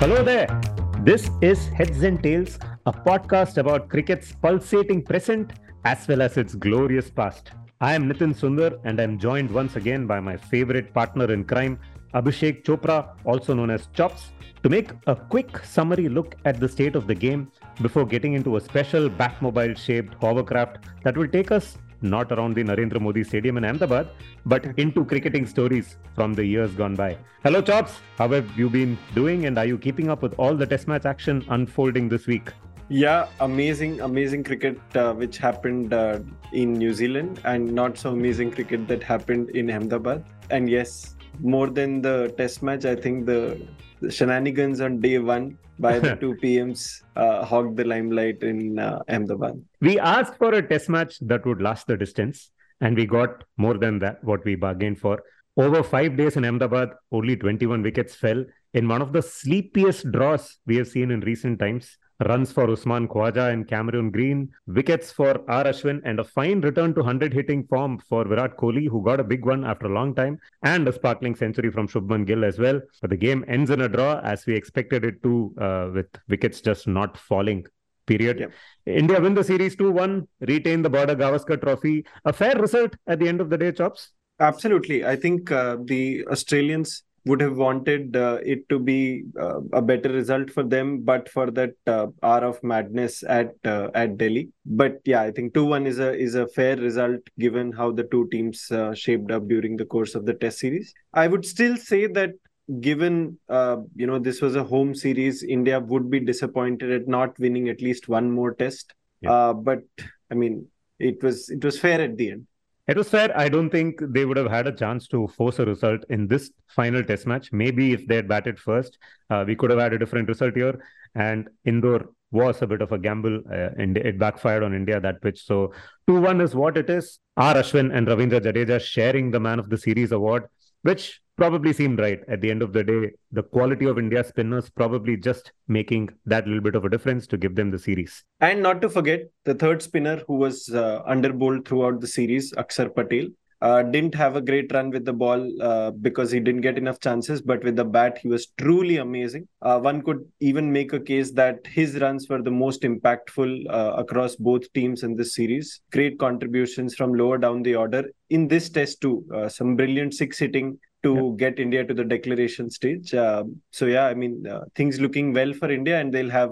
Hello there. This is Heads and Tails, a podcast about cricket's pulsating present as well as its glorious past. I am Nitin Sundar and I'm joined once again by my favorite partner in crime, Abhishek Chopra, also known as Chops, to make a quick summary look at the state of the game before getting into a special Batmobile shaped hovercraft that will take us not around the Narendra Modi Stadium in Ahmedabad, but into cricketing stories from the years gone by. Hello, Chops. How have you been doing? And are you keeping up with all the test match action unfolding this week? Yeah, amazing, amazing cricket uh, which happened uh, in New Zealand, and not so amazing cricket that happened in Ahmedabad. And yes, more than the test match, I think the, the shenanigans on day one by the two PMs uh, hogged the limelight in uh, Ahmedabad. We asked for a test match that would last the distance, and we got more than that, what we bargained for. Over five days in Ahmedabad, only 21 wickets fell in one of the sleepiest draws we have seen in recent times runs for Usman Khawaja and Cameron Green, wickets for R. Ashwin, and a fine return to 100 hitting form for Virat Kohli, who got a big one after a long time, and a sparkling century from Shubman Gill as well. But the game ends in a draw as we expected it to, uh, with wickets just not falling. Period. Yep. India win the series 2 1, retain the Border Gavaskar trophy. A fair result at the end of the day, Chops? Absolutely. I think uh, the Australians would have wanted uh, it to be uh, a better result for them, but for that uh, hour of madness at uh, at Delhi. But yeah, I think two one is a is a fair result given how the two teams uh, shaped up during the course of the Test series. I would still say that given uh, you know this was a home series, India would be disappointed at not winning at least one more Test. Yeah. but I mean, it was it was fair at the end. It was fair. I don't think they would have had a chance to force a result in this final test match. Maybe if they had batted first, uh, we could have had a different result here. And Indore was a bit of a gamble. Uh, and it backfired on India that pitch. So 2 1 is what it is. R. Ashwin and Ravindra Jadeja sharing the Man of the Series award, which probably seemed right at the end of the day. The quality of India's spinners probably just making that little bit of a difference to give them the series. And not to forget the third spinner who was uh, throughout the series, Akshar Patel. Uh, didn't have a great run with the ball uh, because he didn't get enough chances, but with the bat, he was truly amazing. Uh, one could even make a case that his runs were the most impactful uh, across both teams in this series. Great contributions from lower down the order in this test, too. Uh, some brilliant six hitting, to yeah. get India to the declaration stage. Um, so yeah, I mean uh, things looking well for India, and they'll have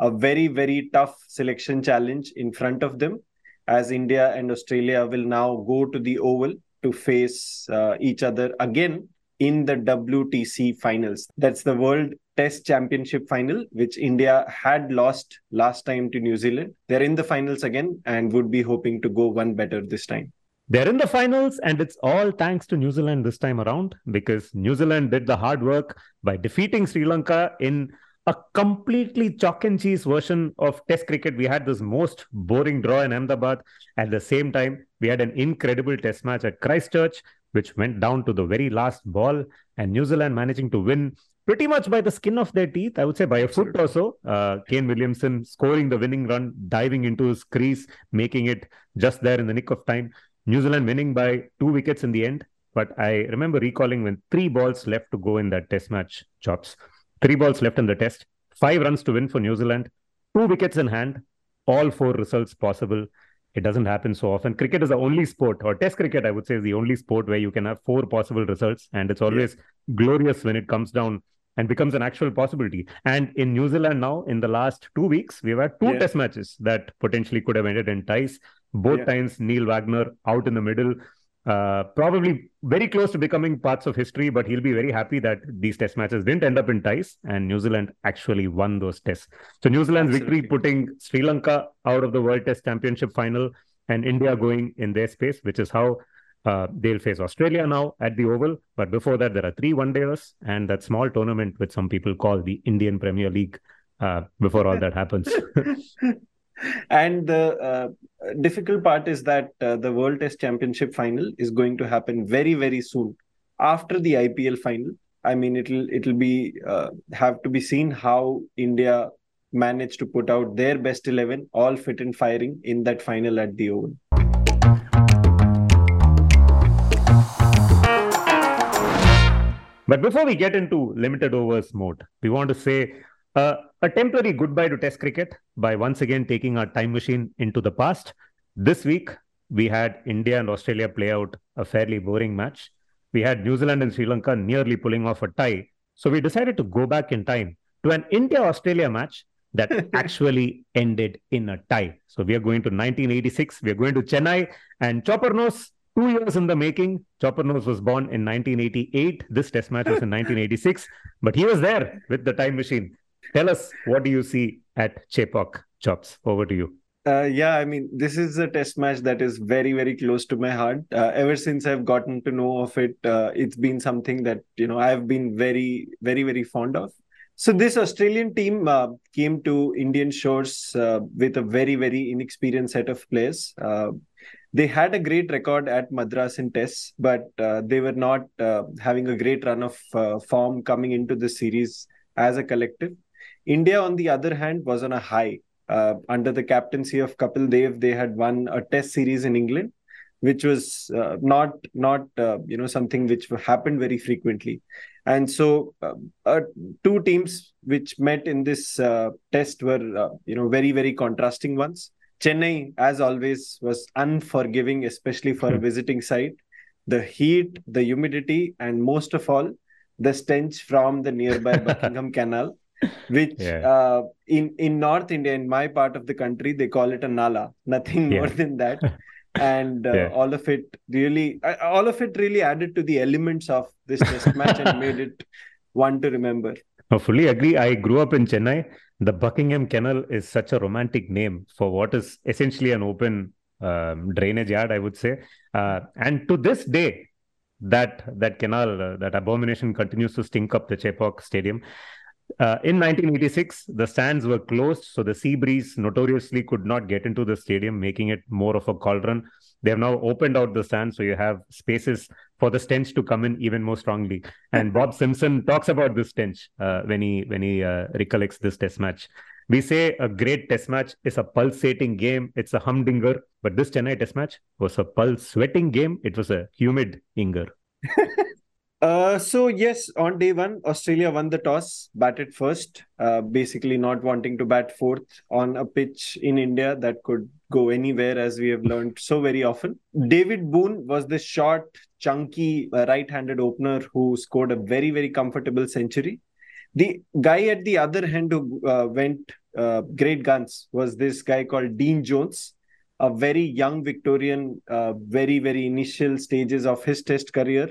a very very tough selection challenge in front of them, as India and Australia will now go to the Oval to face uh, each other again in the WTC finals. That's the World Test Championship final, which India had lost last time to New Zealand. They're in the finals again and would be hoping to go one better this time. They're in the finals, and it's all thanks to New Zealand this time around because New Zealand did the hard work by defeating Sri Lanka in a completely chalk and cheese version of Test cricket. We had this most boring draw in Ahmedabad. At the same time, we had an incredible Test match at Christchurch, which went down to the very last ball, and New Zealand managing to win pretty much by the skin of their teeth. I would say by a foot or so. Uh, Kane Williamson scoring the winning run, diving into his crease, making it just there in the nick of time. New Zealand winning by two wickets in the end. But I remember recalling when three balls left to go in that test match, chops. Three balls left in the test, five runs to win for New Zealand, two wickets in hand, all four results possible. It doesn't happen so often. Cricket is the only sport, or test cricket, I would say, is the only sport where you can have four possible results. And it's always yeah. glorious when it comes down and becomes an actual possibility. And in New Zealand now, in the last two weeks, we've had two yeah. test matches that potentially could have ended in ties. Both yeah. times, Neil Wagner out in the middle, uh, probably very close to becoming parts of history, but he'll be very happy that these test matches didn't end up in ties and New Zealand actually won those tests. So New Zealand's Absolutely. victory putting Sri Lanka out of the World Test Championship final and India going in their space, which is how uh, they'll face Australia now at the Oval, but before that, there are three one days and that small tournament, which some people call the Indian Premier League, uh, before all that happens. and the uh, difficult part is that uh, the World Test Championship final is going to happen very, very soon after the IPL final. I mean, it'll it'll be uh, have to be seen how India managed to put out their best eleven, all fit and firing in that final at the Oval. But before we get into limited overs mode, we want to say uh, a temporary goodbye to Test cricket by once again taking our time machine into the past. This week, we had India and Australia play out a fairly boring match. We had New Zealand and Sri Lanka nearly pulling off a tie. So we decided to go back in time to an India Australia match that actually ended in a tie. So we are going to 1986. We are going to Chennai and Chopper Nose, two years in the making. Chopper Nose was born in 1988. This test match was in 1986, but he was there with the time machine. Tell us, what do you see at Chepauk Chops? Over to you. Uh, yeah, I mean, this is a test match that is very, very close to my heart. Uh, ever since I've gotten to know of it, uh, it's been something that you know I've been very, very, very fond of. So this Australian team uh, came to Indian shores uh, with a very, very inexperienced set of players. Uh, they had a great record at Madras in tests, but they were not having a great run of form coming into the series as a collective. India, on the other hand, was on a high uh, under the captaincy of Kapil Dev, they had won a Test series in England, which was uh, not not uh, you know something which happened very frequently, and so uh, uh, two teams which met in this uh, Test were you know very very contrasting ones. Chennai, as always, was unforgiving, especially for a hmm. visiting side. The heat, the humidity, and most of all, the stench from the nearby Buckingham Canal which yeah. uh, in in North India, in my part of the country, they call it a nala. Nothing yeah. more than that. and uh, yeah. all of it really, uh, all of it really added to the elements of this test match and made it one to remember. I fully agree. I grew up in Chennai. The Buckingham Canal is such a romantic name for what is essentially an open um, drainage yard, I would say. Uh, and to this day, that that canal, uh, that abomination continues to stink up the Chepauk Stadium. Uh, in 1986, the stands were closed, so the sea breeze notoriously could not get into the stadium, making it more of a cauldron. They have now opened out the stands, so you have spaces for the stench to come in even more strongly. And Bob Simpson talks about this stench uh, when he when he uh, recollects this Test match. We say a great Test match is a pulsating game; it's a humdinger. But this Chennai Test match was a pulse sweating game. It was a humid inger. Uh, so yes, on day one, Australia won the toss, batted first, uh, basically not wanting to bat fourth on a pitch in India that could go anywhere, as we have learned so very often. David Boon was the short, chunky uh, right-handed opener who scored a very, very comfortable century. The guy at the other hand who uh, went uh, great guns was this guy called Dean Jones, a very young Victorian, very, very initial stages of his Test career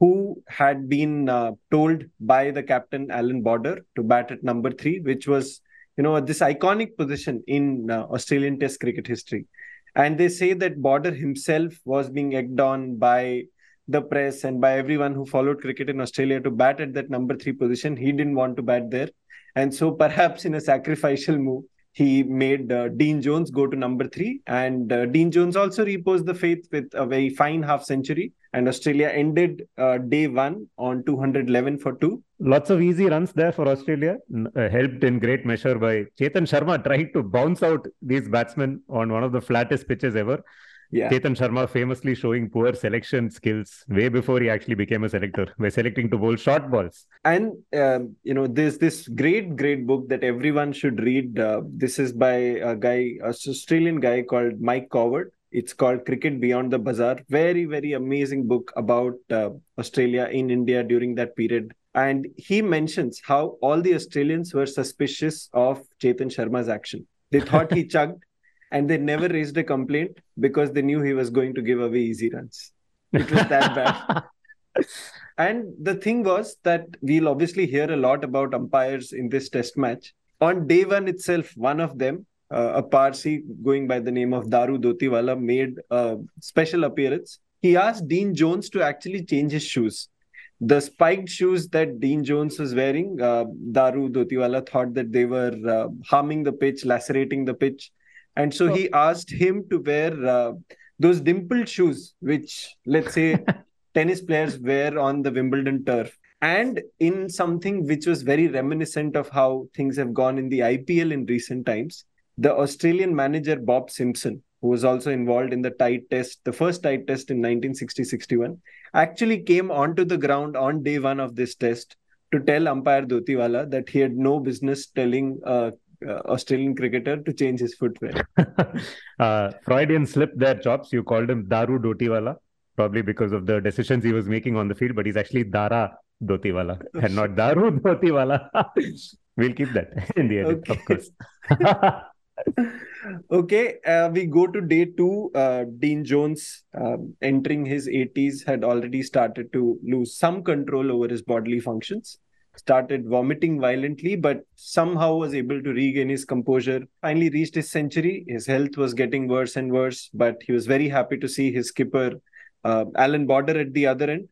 who had been uh, told by the captain Allan Border to bat at number three, which was you know this iconic position in uh, Australian Test cricket history. And they say that Border himself was being egged on by the press and by everyone who followed cricket in Australia to bat at that number three position. He didn't want to bat there. And so, perhaps in a sacrificial move, he made uh, Dean Jones go to number three. And uh, Dean Jones also reposed the faith with a very fine half century. And Australia ended uh, day one on 211 for two. Lots of easy runs there for Australia, uh, helped in great measure by Chetan Sharma trying to bounce out these batsmen on one of the flattest pitches ever. Yeah. Chetan Sharma famously showing poor selection skills way before he actually became a selector by selecting to bowl short balls. And, um, you know, there's this great, great book that everyone should read. Uh, this is by a guy, a Australian guy called Mike Coward. It's called Cricket Beyond the Bazaar. Very, very amazing book about uh, Australia in India during that period. And he mentions how all the Australians were suspicious of Chetan Sharma's action. They thought he chugged and they never raised a complaint because they knew he was going to give away easy runs. It was that bad. and the thing was that we'll obviously hear a lot about umpires in this test match. On day one itself, one of them, a Parsi going by the name of Daru Dotiwala, made a special appearance. He asked Dean Jones to actually change his shoes. The spiked shoes that Dean Jones was wearing, uh, Daru Dotiwala thought that they were uh, harming the pitch, lacerating the pitch and so oh. he asked him to wear uh, those dimpled shoes, which let's say tennis players wear on the Wimbledon turf. And in something which was very reminiscent of how things have gone in the IPL in recent times, the Australian manager Bob Simpson, who was also involved in the tied test, the first tied test in 1960 61, actually came onto the ground on day one of this test to tell umpire Dotiwala that he had no business telling uh, uh, Australian cricketer to change his footwear. uh, Freudian slipped their chops. You called him Daru Dotiwala, probably because of the decisions he was making on the field, but he's actually Dara Dotiwala and not Daru Dotiwala. we'll keep that in the edit, okay. of course. okay, uh, we go to day two. Uh, Dean Jones, um, entering his 80s, had already started to lose some control over his bodily functions. Started vomiting violently, but somehow was able to regain his composure. Finally reached his century. His health was getting worse and worse, but he was very happy to see his skipper, uh, Allan Border, at the other end.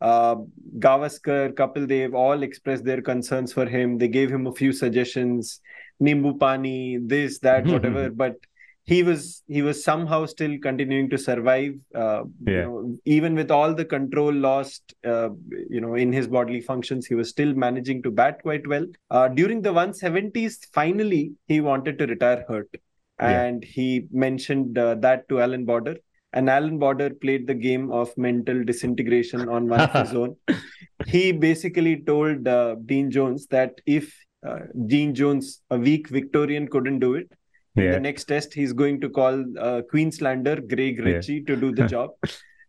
Uh, Gavaskar, Kapil Dev all expressed their concerns for him. They gave him a few suggestions nimbu pani, this, that, whatever. but he was he was somehow still continuing to survive. Uh, yeah. you know, even with all the control lost, uh, you know, in his bodily functions, he was still managing to bat quite well. Uh, during the 170s, finally he wanted to retire hurt, and yeah. he mentioned uh, that to Allan Border. And Allan Border played the game of mental disintegration on one of his own. He basically told uh, Dean Jones that if uh, Dean Jones, a weak Victorian, couldn't do it. Yeah. the next test, he's going to call uh, Queenslander Greg Ritchie yeah. to do the job.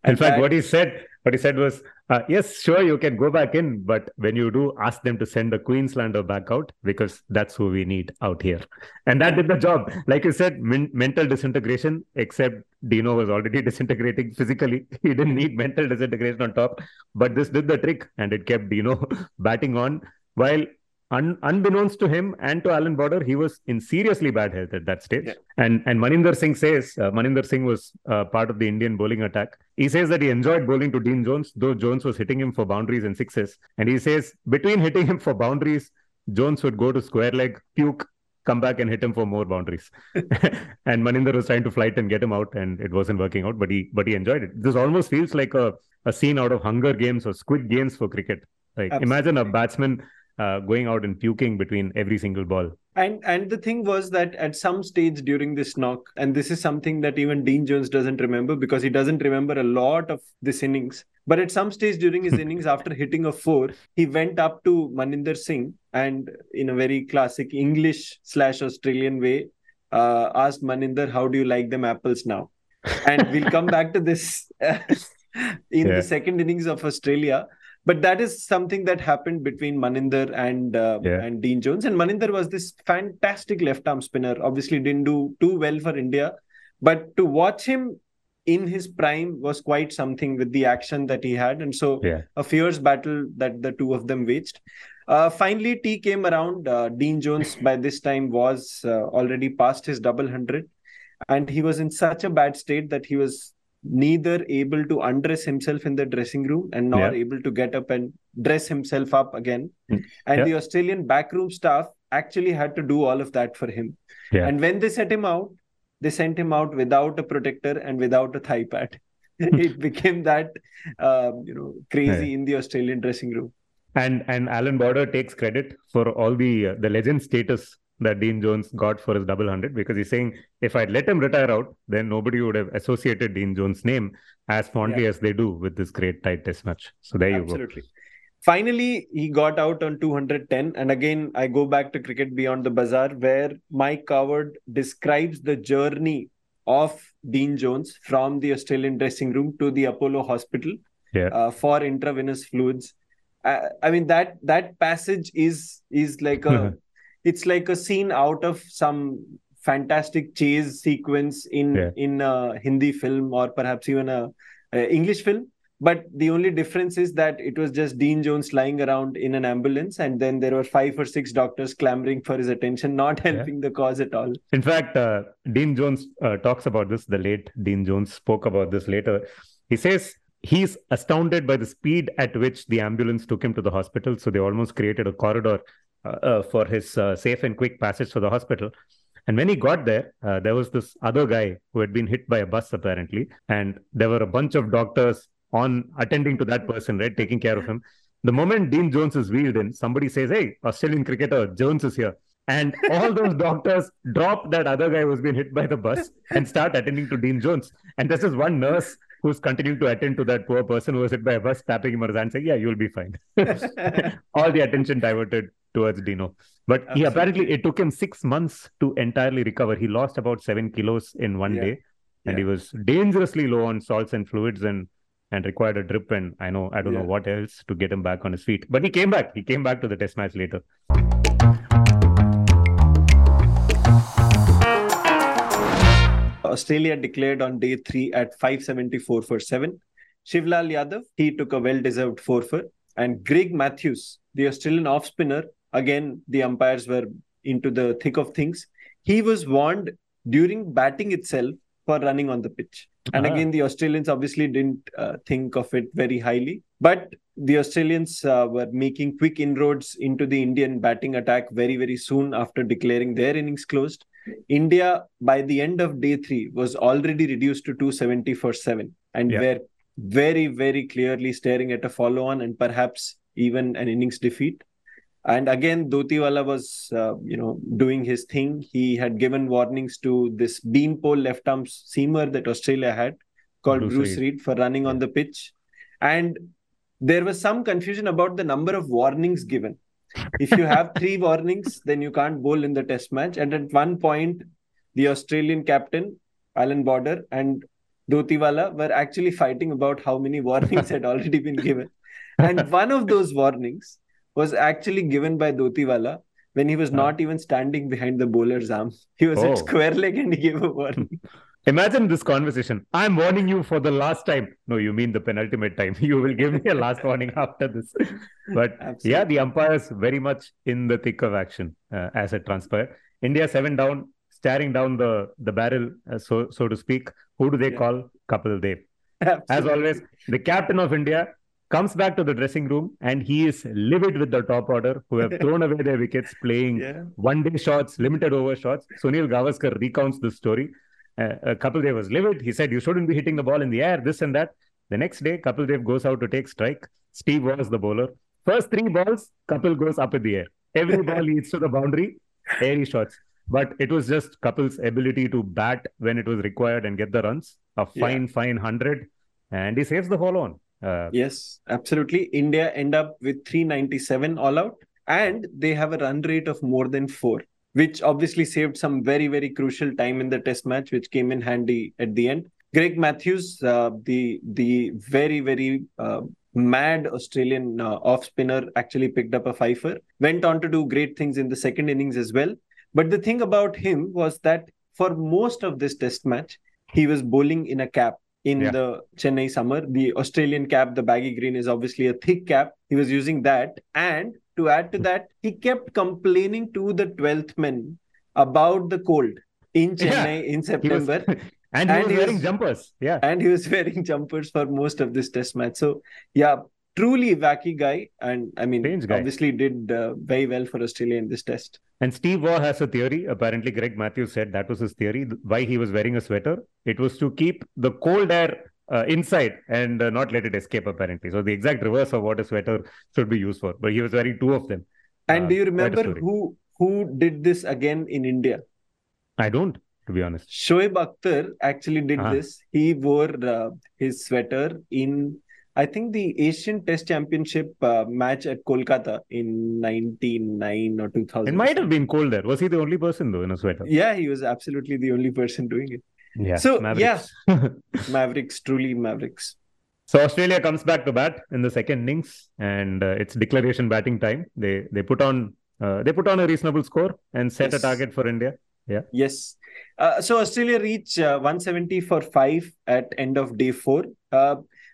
in fact, that... what he said, what he said was, uh, "Yes, sure, you can go back in, but when you do, ask them to send the Queenslander back out because that's who we need out here." And that did the job. Like you said, men- mental disintegration. Except Dino was already disintegrating physically. He didn't need mental disintegration on top, but this did the trick, and it kept Dino batting on while Un- unbeknownst to him and to Allan Border, he was in seriously bad health at that stage. Yeah. And and Maninder Singh says uh, Maninder Singh was uh, part of the Indian bowling attack. He says that he enjoyed bowling to Dean Jones, though Jones was hitting him for boundaries and sixes. And he says between hitting him for boundaries, Jones would go to square leg, puke, come back and hit him for more boundaries. and Maninder was trying to flight and get him out, and it wasn't working out. But he but he enjoyed it. This almost feels like a, a scene out of Hunger Games or Squid Games for cricket. Like Absolutely. imagine a batsman uh, going out and puking between every single ball. And and the thing was that at some stage during this knock, and this is something that even Dean Jones doesn't remember because he doesn't remember a lot of this innings. But at some stage during his innings, after hitting a four, he went up to Maninder Singh and, in a very classic English slash Australian way, uh, asked Maninder, "How do you like them apples now?" And we'll come back to this in yeah. the second innings of Australia but that is something that happened between Maninder and uh, yeah. and Dean Jones. And Maninder was this fantastic left arm spinner. Obviously, didn't do too well for India, but to watch him in his prime was quite something with the action that he had. And so, yeah. a fierce battle that the two of them waged. Uh, finally, tea came around. Uh, Dean Jones by this time was uh, already past his double hundred, and he was in such a bad state that he was neither able to undress himself in the dressing room and nor yeah. able to get up and dress himself up again. Hmm. And yeah. the Australian backroom staff actually had to do all of that for him. Yeah. And when they set him out, they sent him out without a protector and without a thigh pad. it became that uh, you know crazy in the Australian dressing room. And and Allan Border takes credit for all the uh, the legend status that Dean Jones got for his double hundred because he's saying if I'd let him retire out, then nobody would have associated Dean Jones' name as fondly yeah. as they do with this great tied test match. So there Absolutely. you go. Absolutely. Finally, he got out on 210. And again, I go back to Cricket Beyond the Bazaar, where Mike Coward describes the journey of Dean Jones from the Australian dressing room to the Apollo Hospital yeah. uh, for intravenous fluids. Uh, I mean that that passage is is like a it's like a scene out of some fantastic chase sequence in yeah. in a Hindi film or perhaps even a, a, English film. But the only difference is that it was just Dean Jones lying around in an ambulance, and then there were five or six doctors clamoring for his attention, not helping yeah. the cause at all. In fact, uh, Dean Jones uh, talks about this. The late Dean Jones spoke about this later. He says he's astounded by the speed at which the ambulance took him to the hospital. So they almost created a corridor for his uh, safe and quick passage to the hospital. And when he got there, uh, there was this other guy who had been hit by a bus, apparently. And there were a bunch of doctors on attending to that person, right, taking care of him. The moment Dean Jones is wheeled in, somebody says, Hey, Australian cricketer Jones is here. And all those doctors drop that other guy who's been hit by the bus and start attending to Dean Jones. And this is one nurse who's continuing to attend to that poor person who was hit by a bus, tapping him on his hand, saying, "Yeah, you'll be fine." All the attention diverted towards Dino. But Absolutely. he apparently it took him six months to entirely recover. He lost about seven kilos in one yeah. day, and yeah. he was dangerously low on salts and fluids and and required a drip and I know I don't yeah. know what else to get him back on his feet. But he came back. He came back to the test match later. Australia declared on day three at 574 for seven. Shivlal Yadav, he took a well-deserved four for. And Greg Matthews, the Australian off spinner, again, the umpires were into the thick of things. He was warned during batting itself for running on the pitch. And uh-huh. again, the Australians obviously didn't uh, think of it very highly. But the Australians uh, were making quick inroads into the Indian batting attack very, very soon after declaring their innings closed. India, by the end of day three, was already reduced to 270 for seven and yeah. were very, very clearly staring at a follow on and perhaps even an innings defeat. And again, Dotiwala was, uh, you know, doing his thing. He had given warnings to this beanpole left arm seamer that Australia had, called Bruce, Bruce. Reid, for running on the pitch. And there was some confusion about the number of warnings given. If you have three warnings, then you can't bowl in the test match. And at one point, the Australian captain, Allan Border, and Dotiwala were actually fighting about how many warnings had already been given. And one of those warnings was actually given by Dotiwala when he was huh. not even standing behind the bowler's arm. He was oh. at square leg and he gave a warning. Imagine this conversation. I'm warning you for the last time. No, you mean the penultimate time. You will give me a last warning after this. But Absolutely. yeah, the umpires very much in the thick of action uh, as it transpired. India seven down, staring down the the barrel, uh, so so to speak. Who do they yeah. call? Kapil Dev. Absolutely. As always, the captain of India comes back to the dressing room and he is livid with the top order who have thrown away their wickets playing yeah. one day shots, limited over shots. Sunil Gavaskar recounts this story. Uh, uh, Kapil Dev was livid. He said, You shouldn't be hitting the ball in the air, this and that. The next day, Kapil Dev goes out to take strike. Steve was the bowler. First three balls, Kapil goes up in the air. Every ball leads to the boundary, airy shots. But it was just Kapil's ability to bat when it was required and get the runs. A fine, yeah. fine 100. And he saves the follow on. Uh, yes, absolutely. India end up with 397 all out, and they have a run rate of more than four, which obviously saved some very, very crucial time in the test match, which came in handy at the end. Greg Matthews, uh, the the very, very uh, mad Australian uh, off spinner, actually picked up a fifer. Went on to do great things in the second innings as well. But the thing about him was that for most of this test match, he was bowling in a cap in yeah. the Chennai summer. The Australian cap, the baggy green, is obviously a thick cap. He was using that. And to add to that, he kept complaining to the 12th men about the cold in Chennai yeah. in September. Was, and he and was he wearing was, jumpers. Yeah. And he was wearing jumpers for most of this test match. So, yeah, truly wacky guy. And I mean, obviously did uh, very well for Australia in this test. And Steve Waugh has a theory. Apparently, Greg Matthews said that was his theory. Why he was wearing a sweater? It was to keep the cold air uh, inside and uh, not let it escape. Apparently, so the exact reverse of what a sweater should be used for. But he was wearing two of them. And uh, do you remember who who did this again in India? I don't, to be honest. Shoaib Akhtar actually did uh-huh. this. He wore uh, his sweater in I think the Asian Test Championship uh, match at Kolkata in 99 or 2000. It might have been cold there. Was he the only person though in a sweater? Yeah, he was absolutely the only person doing it. Yeah. So Mavericks. yeah, Mavericks, truly Mavericks. So Australia comes back to bat in the second innings, and uh, it's declaration batting time. They they put on uh, they put on a reasonable score and set yes. a target for India. Yeah. Yes. Uh, so Australia reach uh, 170 for five at end of day four.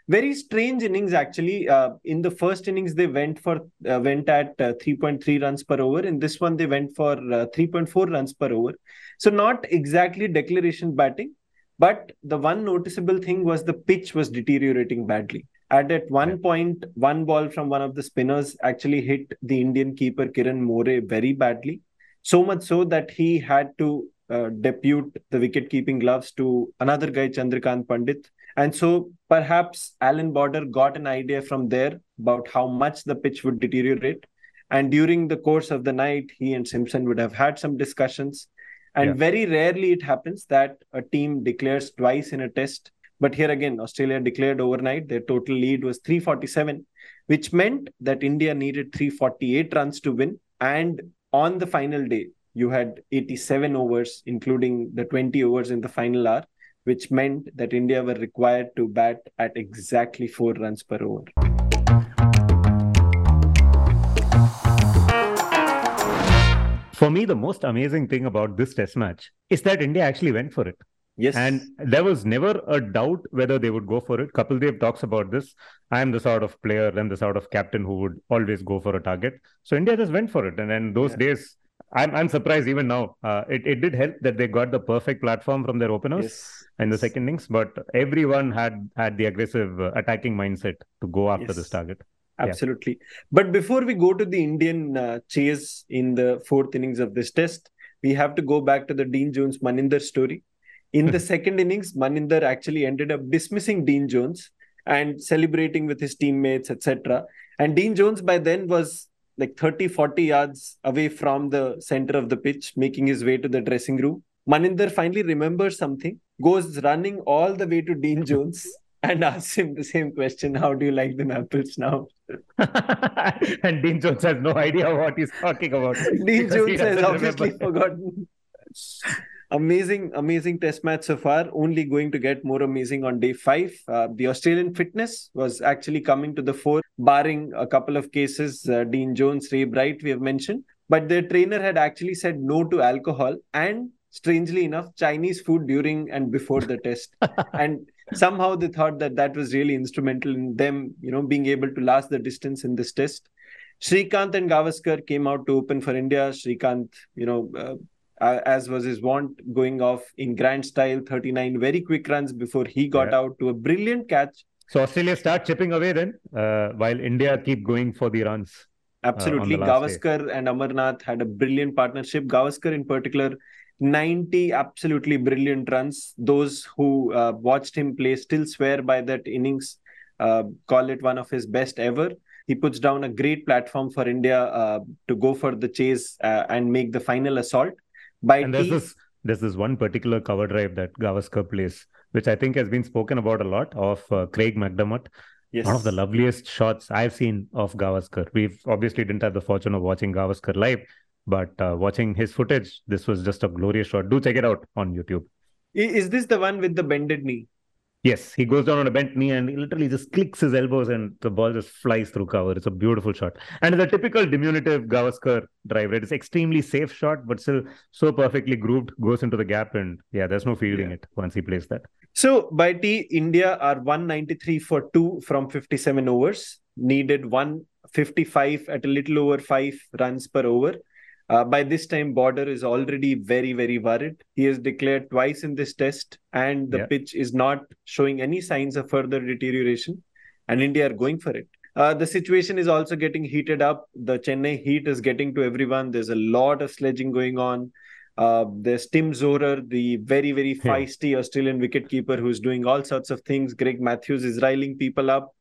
Very strange innings actually. Uh, in the first innings, they went for uh, went at uh, 3.3 runs per over. In this one, they went for uh, 3.4 runs per over. So not exactly declaration batting, but the one noticeable thing was the pitch was deteriorating badly. And at one point, one ball from one of the spinners actually hit the Indian keeper Kiran More very badly. So much so that he had to uh, depute the wicket keeping gloves to another guy, Chandrakant Pandit, and so perhaps Allan Border got an idea from there about how much the pitch would deteriorate. And during the course of the night, he and Simpson would have had some discussions. And yeah. very rarely it happens that a team declares twice in a test But here again, Australia declared overnight their total lead was 347, which meant that India needed 348 runs to win. And on the final day, you had 87 overs, including the 20 overs in the final hour, which meant that India were required to bat at exactly four runs per over. For me, the most amazing thing about this test match is that India actually went for it. Yes. And there was never a doubt whether they would go for it. Kapil Dev talks about this. I am the sort of player and the sort of captain who would always go for a target. So India just went for it. And then those yeah. days, I'm, I'm surprised even now. Uh, it, it did help that they got the perfect platform from their openers yes. in the second innings, but everyone had had the aggressive uh, attacking mindset to go after yes. this target. Absolutely. Yeah. But before we go to the Indian uh, chase in the fourth innings of this test, we have to go back to the Dean Jones Maninder story. In the second innings, Maninder actually ended up dismissing Dean Jones and celebrating with his teammates, etc. And Dean Jones by then was like 30, 40 yards away from the center of the pitch, making his way to the dressing room. Maninder finally remembers something, goes running all the way to Dean Jones and asks him the same question How do you like the apples now? and Dean Jones has no idea what he's talking about. Dean Jones has obviously forgotten. Amazing, amazing test match so far. Only going to get more amazing on day five. Uh, the Australian fitness was actually coming to the fore, barring a couple of cases. Uh, Dean Jones, Ray Bright, we have mentioned. But their trainer had actually said no to alcohol and, strangely enough, Chinese food during and before the test. and somehow they thought that that was really instrumental in them, you know, being able to last the distance in this test. Srikanth and Gavaskar came out to open for India. Srikanth, you know, uh, uh, as was his wont, going off in grand style, 39 very quick runs before he got yeah. out to a brilliant catch. So Australia start chipping away then, uh, while India keep going for the runs. Uh, Absolutely. Uh, Gavaskar day. and Amarnath had a brilliant partnership. Gavaskar, in particular, 90 absolutely brilliant runs. Those who uh, watched him play still swear by that innings, uh, call it one of his best ever. He puts down a great platform for India to go for the chase and make the final assault by and there's this there's this one particular cover drive that Gavaskar plays, which I think has been spoken about a lot of uh, Craig McDermott. Yes. One of the loveliest shots I've seen of Gavaskar. We've obviously didn't have the fortune of watching Gavaskar live, but uh, watching his footage, this was just a glorious shot. Do check it out on YouTube. Is this the one with the bended knee? Yes, he goes down on a bent knee and literally just clicks his elbows and the ball just flies through cover. It's a beautiful shot. And it's a typical diminutive Gavaskar drive, right? It's extremely safe shot, but still so perfectly grooved, goes into the gap. And yeah, there's no fielding yeah. it once he plays that. So by tea, India are 193 for two from 57 overs, needed 155 at a little over five runs per over. Uh, by this time, Border is already very, very worried. He has declared twice in this test, and the yeah. pitch is not showing any signs of further deterioration. And India are going for it. Uh, the situation is also getting heated up. The Chennai heat is getting to everyone. There's a lot of sledging going on. Uh, there's Tim Zoehrer, the very, very feisty yeah. Australian wicketkeeper who's doing all sorts of things. Greg Matthews is riling people up.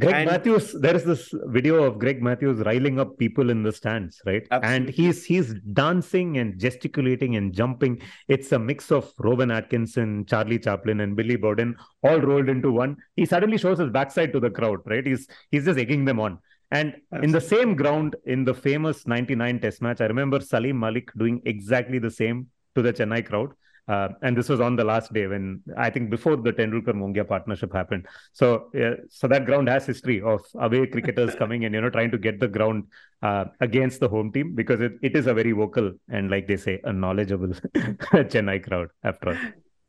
Greg and, Matthews, there is this video of Greg Matthews riling up people in the stands, right? Absolutely. And he's he's dancing and gesticulating and jumping. It's a mix of Rowan Atkinson, Charlie Chaplin, and Billy Bowden all rolled into one. He suddenly shows his backside to the crowd, right? He's he's just egging them on. And Absolutely. in the same ground, in the famous 99 test match, I remember Salim Malik doing exactly the same to the Chennai crowd. Uh, and this was on the last day when I think before the Tendulkar Mongia partnership happened. So, yeah, so that ground has history of away cricketers coming and you know trying to get the ground uh, against the home team because it, it is a very vocal and like they say a knowledgeable Chennai crowd after all.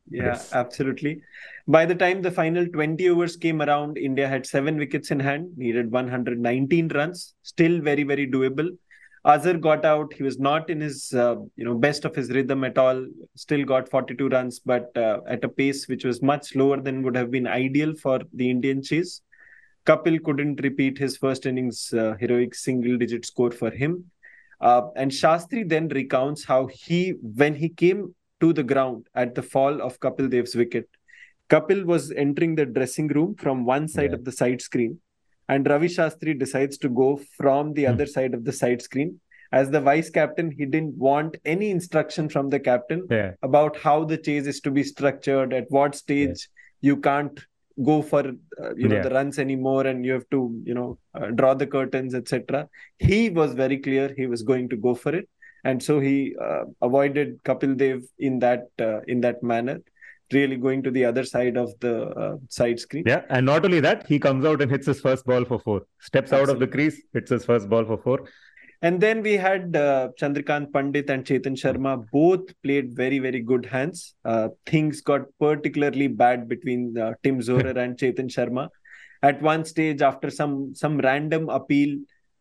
Yeah, yes. absolutely. By the time the final 20 overs came around, India had seven wickets in hand, needed 119 runs, still very, very doable. Azhar got out. He was not in his uh, you know best of his rhythm at all. Still got 42 runs, but uh, at a pace which was much lower than would have been ideal for the Indian chase. Kapil couldn't repeat his first innings uh, heroic single-digit score for him. Uh, and Shastri then recounts how he, when he came to the ground at the fall of Kapil Dev's wicket, Kapil was entering the dressing room from one side yeah. of the side screen and Ravi Shastri decides to go from the mm. other side of the side screen. As the vice captain, he didn't want any instruction from the captain yeah. about how the chase is to be structured, at what stage you can't go for uh, you know yeah. the runs anymore and you have to you know uh, draw the curtains etc he was very clear he was going to go for it and so he uh, avoided kapil dev in that uh, in that manner really going to the other side of the uh, side screen yeah and not only that he comes out and hits his first ball for four steps Absolutely. out of the crease hits his first ball for four and then we had uh, Chandrakant Pandit and Chetan Sharma both played very, very good hands. Uh, things got particularly bad between uh, Tim Zoehrer and Chetan Sharma. At one stage, after some some random appeal,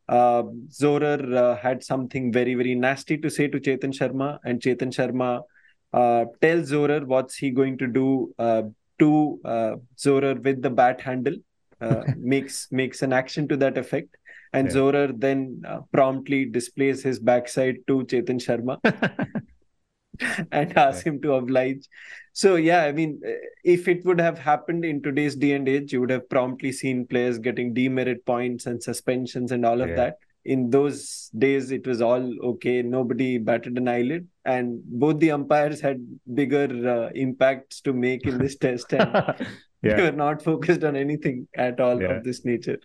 uh, Zoehrer uh, had something very, very nasty to say to Chetan Sharma, and Chetan Sharma uh, tells Zoehrer what's he going to do uh, to uh, Zoehrer with the bat handle. Uh, makes makes an action to that effect and yeah. Zoehrer then uh, promptly displays his backside to Chetan Sharma and asks yeah. him to oblige. So yeah, I mean, if it would have happened in today's day and age, you would have promptly seen players getting demerit points and suspensions and all of yeah. that. In those days, it was all okay. Nobody batted an eyelid, and both the umpires had bigger uh, impacts to make in this test, and yeah. they were not focused on anything at all of this nature.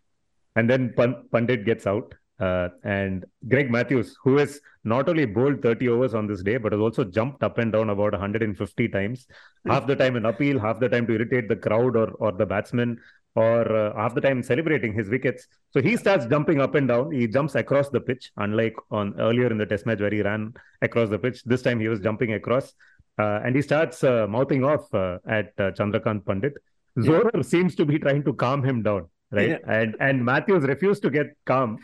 And then Pandit gets out. Uh, and Greg Matthews, who has not only bowled 30 overs on this day, but has also jumped up and down about 150 times, half the time in appeal, half the time to irritate the crowd or, or the batsman, or uh, half the time celebrating his wickets. So he starts jumping up and down. He jumps across the pitch, unlike on earlier in the test match where he ran across the pitch. This time he was jumping across. Uh, and he starts uh, mouthing off uh, at uh, Chandrakant Pandit. Zoehrer yeah. seems to be trying to calm him down right? Yeah. And and Matthews refused to get calm.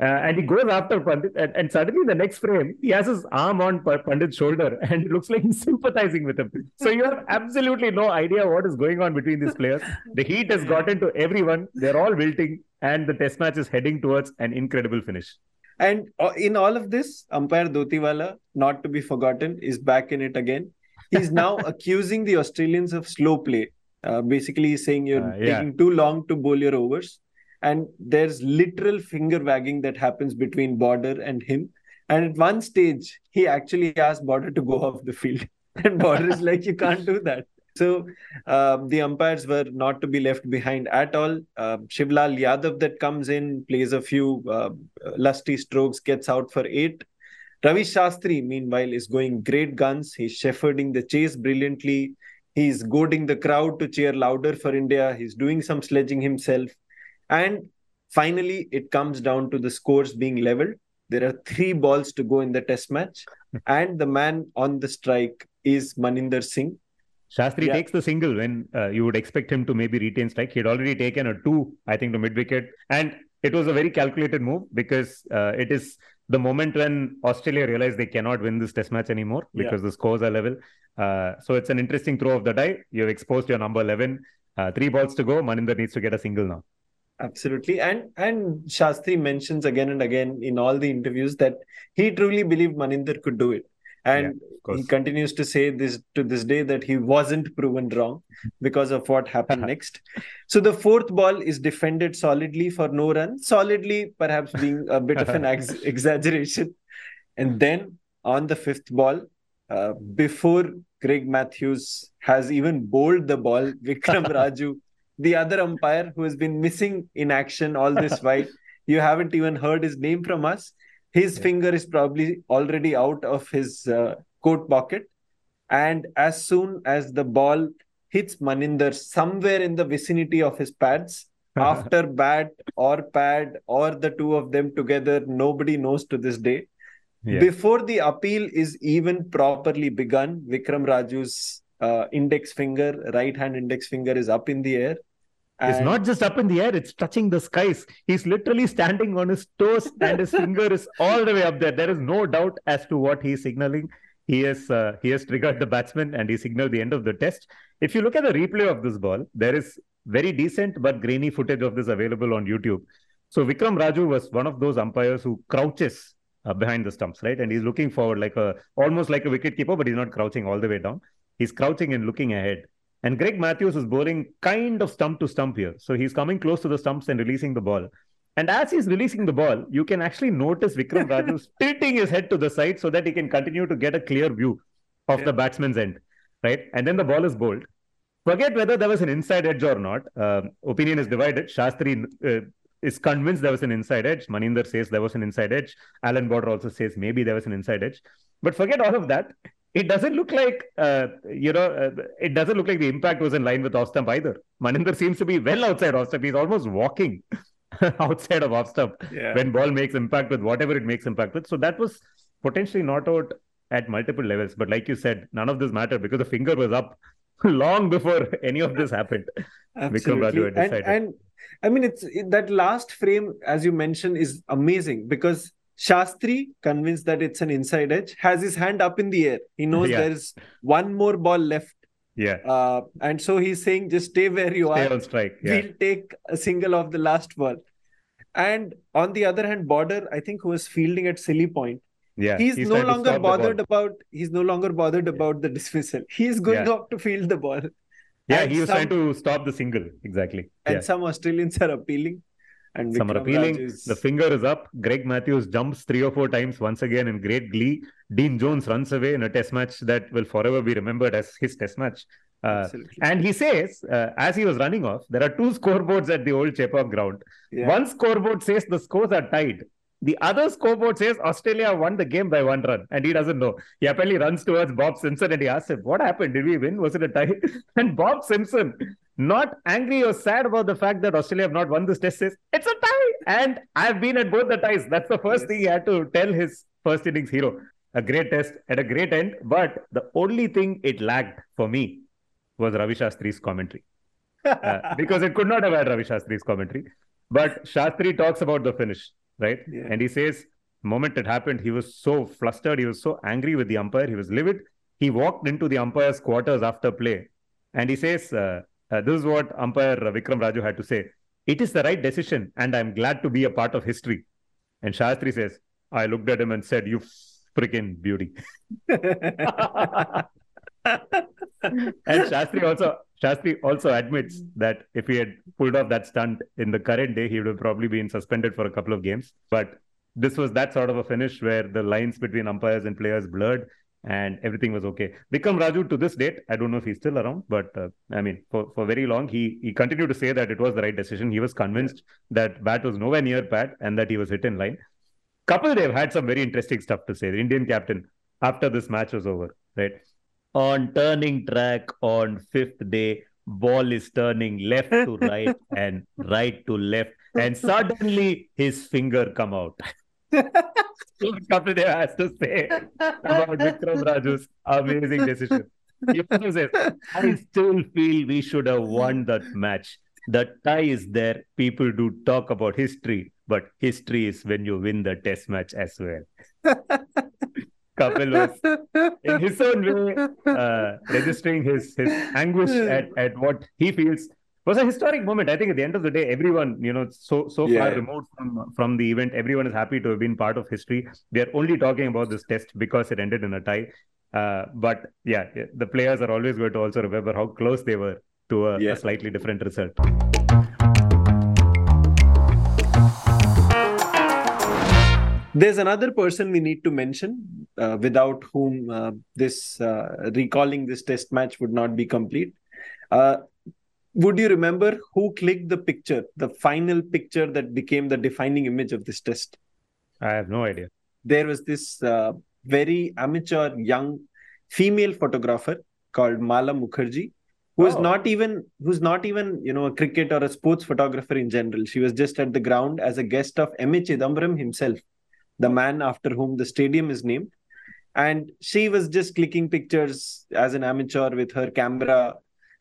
Uh, and he goes after Pandit, and, and, suddenly in the next frame, he has his arm on Pandit's shoulder, and it looks like he's sympathizing with him. So you have absolutely no idea what is going on between these players. The heat has gotten to everyone; they're all wilting, and the Test match is heading towards an incredible finish. And uh, in all of this, umpire Dotiwala, not to be forgotten, is back in it again. He's now accusing the Australians of slow play uh, basically saying you're uh, yeah. taking too long to bowl your overs and there's literal finger wagging that happens between border and him. And at one stage he actually asked border to go off the field. And border is like you can't do that. So uh, the umpires were not to be left behind at all. Uh, shivlal yadav that comes in plays a few uh, lusty strokes gets out for eight. Ravi shastri meanwhile is going great guns. He's shepherding the chase brilliantly. He's goading the crowd to cheer louder for India. He's doing some sledging himself. And finally, it comes down to the scores being leveled. There are three balls to go in the test match. and the man on the strike is Maninder Singh. Shastri yeah. takes the single when uh, you would expect him to maybe retain strike. He had already taken a two, I think, to mid wicket. And it was a very calculated move because uh, it is the moment when Australia realized they cannot win this test match anymore because yeah. the scores are level. Uh, so it's an interesting throw of the die. You've exposed your number 11. Uh, three balls to go. Maninder needs to get a single now. Absolutely. And and Shastri mentions again and again in all the interviews that he truly believed Maninder could do it. And yeah, he continues to say this to this day that he wasn't proven wrong because of what happened next. So the fourth ball is defended solidly for no run solidly perhaps being a bit of an ex- exaggeration. And then on the fifth ball uh, before Greg Matthews has even bowled the ball Vikram Raju the other umpire who has been missing in action all this while you haven't even heard his name from us his yeah. finger is probably already out of his uh, coat pocket. And as soon as the ball hits Maninder somewhere in the vicinity of his pads, after bat or pad or the two of them together, nobody knows to this day. Yeah. Before the appeal is even properly begun, Vikram Raju's uh, index finger, right hand index finger, is up in the air. And it's not just up in the air, it's touching the skies. He's literally standing on his toes and his finger is all the way up there. There is no doubt as to what he's signaling. He has uh, he has triggered the batsman and he signaled the end of the test. If you look at the replay of this ball, there is very decent but grainy footage of this available on YouTube. So Vikram Raju was one of those umpires who crouches uh, behind the stumps, right? And he's looking forward like a almost like a wicket keeper, but he's not crouching all the way down. He's crouching and looking ahead. And Greg Matthews is bowling kind of stump to stump here. So he's coming close to the stumps and releasing the ball. And as he's releasing the ball, you can actually notice Vikram Raju tilting his head to the side so that he can continue to get a clear view of yeah. the batsman's end. Right. And then the ball is bowled. Forget whether there was an inside edge or not. Uh, opinion is divided. Shastri uh, is convinced there was an inside edge. Maninder says there was an inside edge. Allan Border also says maybe there was an inside edge. But forget all of that. It doesn't look like, uh, you know, uh, it doesn't look like the impact was in line with off stump either. Maninder seems to be well outside off stump. He's almost walking outside of off stump Yeah. when ball makes impact with whatever it makes impact with. So that was potentially not out at multiple levels. But like you said, none of this mattered because the finger was up long before any of this happened. Vikram Raju and, and I mean, it's it, that last frame, as you mentioned, is amazing because Shastri, convinced that it's an inside edge, has his hand up in the air. He knows Yeah. there's one more ball left. Yeah. Uh, and so he's saying, just stay where you Stay are. on strike. Yeah. We'll take a single of the last ball. And on the other hand, Border, I think, who was fielding at silly point, Yeah. he's, no longer bothered about he's no longer bothered about the dismissal. He's going Yeah. up to field the ball. Yeah, and he was some- trying to stop the single. Exactly. And yeah. some Australians are appealing. And Some are Vikram appealing. Is- The finger is up. Greg Matthews jumps three or four times once again in great glee. Dean Jones runs away in a test match that will forever be remembered as his test match. Uh, and he says, uh, as he was running off, there are two scoreboards at the old Chepauk ground. Yeah. One scoreboard says the scores are tied. The other scoreboard says Australia won the game by one run, and he doesn't know. He apparently runs towards Bob Simpson and he asks him, What happened? Did we win? Was it a tie? And Bob Simpson, not angry or sad about the fact that Australia have not won this test, says, It's a tie. And I've been at both the ties. That's the first Yes. thing he had to tell his first innings hero. A great test at a great end. But the only thing it lacked for me was Ravi Shastri's commentary uh, because it could not have had Ravi Shastri's commentary. But Shastri talks about the finish, right? Yeah. And he says, moment it happened, he was so flustered, he was so angry with the umpire, he was livid. He walked into the umpire's quarters after play, and he says, uh, uh, "This is what umpire Vikram Raju had to say. It is the right decision, and I'm glad to be a part of history." And Shastri says, "I looked at him and said, you freaking beauty." and Shastri also Shastri also admits that if he had pulled off that stunt in the current day, he would have probably been suspended for a couple of games. But this was that sort of a finish where the lines between umpires and players blurred and everything was okay. Vikram Raju to this date, I don't know if he's still around, but uh, I mean, for, for very long, he he continued to say that it was the right decision. He was convinced that bat was nowhere near pat and that he was hit in line. Kapil Dev had some very interesting stuff to say. The Indian captain after this match was over, right? On turning track on fifth day, ball is turning left to right and right to left, and suddenly his finger come out. Kapil has to say about Vikram Raju's amazing decision. I still feel we should have won that match. The tie is there. People do talk about history, but history is when you win the test match as well. Kapil was, in his own way, uh, registering his, his anguish at, at what he feels was a historic moment. I think at the end of the day, everyone, you know, so so Yeah. far removed from, from the event, everyone is happy to have been part of history. We are only talking about this test because it ended in a tie. Uh, but yeah, the players are always going to also remember how close they were to a, Yeah. a slightly different result. There's another person we need to mention, uh, without whom uh, this uh, recalling this test match would not be complete. Uh, would you remember who clicked the picture, the final picture that became the defining image of this test? I have no idea. There was this uh, very amateur young female photographer called Mala Mukherjee, who is Oh. not even who's not even you know a cricket or a sports photographer in general. She was just at the ground as a guest of M. A. Chidambaram himself, the man after whom the stadium is named. And she was just clicking pictures as an amateur with her camera.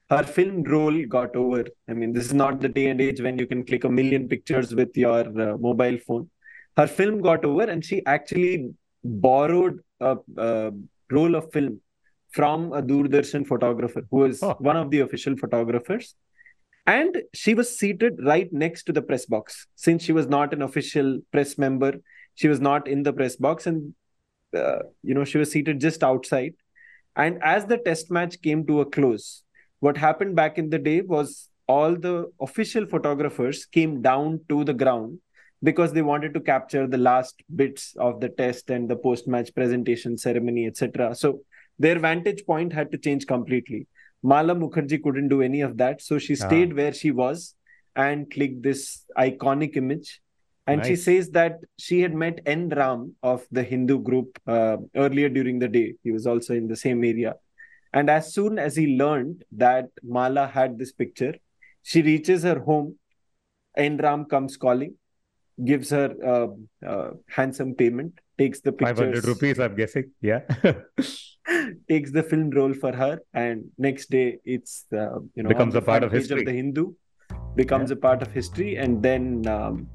Her film roll got over. I mean, this is not the day and age when you can click a million pictures with your uh, mobile phone. Her film got over, and she actually borrowed a, a roll of film from a Doordarshan photographer who was Oh. one of the official photographers. And she was seated right next to the press box. Since she was not an official press member, she was not in the press box, and uh, you know she was seated just outside. And as the test match came to a close, what happened back in the day was all the official photographers came down to the ground because they wanted to capture the last bits of the test and the post match presentation ceremony, etc. So their vantage point had to change completely. Mala Mukherjee couldn't do any of that. So she Ah. stayed where she was and clicked this iconic image. And she says that she had met N. Ram of the Hindu group uh, earlier during the day. He was also in the same area. And as soon as he learned that Mala had this picture, she reaches her home. N. Ram comes calling, gives her uh, uh, handsome payment, takes the 500 rupees, I'm guessing. Yeah. takes the film roll for her, and next day it's uh, you know Becomes a part of history. the Hindu, becomes a part of history, and then um,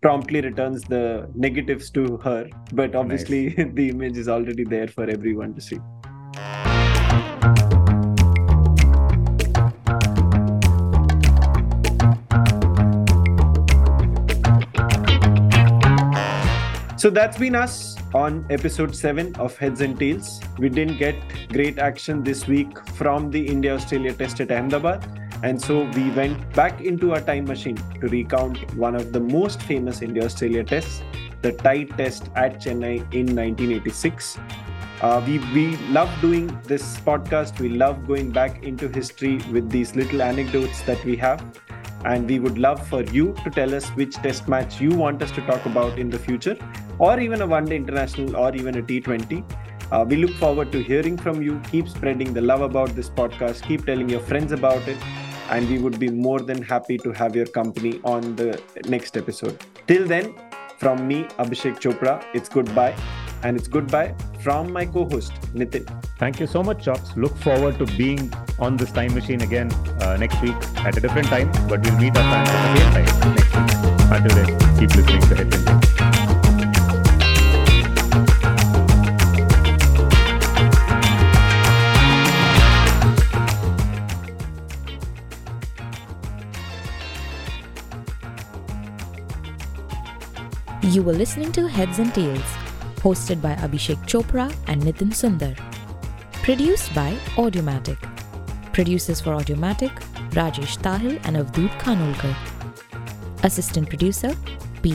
promptly returns the negatives to her. But obviously, the image is already there for everyone to see. So that's been us on episode 7 of Heads and Tails. We didn't get great action this week from the India Australia test at Ahmedabad, and so we went back into our time machine to recount one of the most famous India Australia tests, the Tied test at Chennai in 1986. Uh, we, we love doing this podcast. We love going back into history with these little anecdotes that we have. And we would love for you to tell us which test match you want us to talk about in the future, or even a one day international, or even a T20. Uh, we look forward to hearing from you. Keep spreading the love about this podcast, keep telling your friends about it, and we would be more than happy to have your company on the next episode. Till then, from me, Abhishek Chopra, it's goodbye. And it's goodbye from my co host, Nitin. Thank you so much, Chops. Look forward to being on this time machine again uh, next week at a different time, but we'll meet our fans at the same time next week. Until then, keep listening to Heads and Tails. You were listening to Heads and Tails, hosted by Abhishek Chopra and Nitin Sundar. Produced by Audiomatic. Producers for Audiomatic, Rajesh Tahil and Avdoot Khanolkar. Assistant producer, P.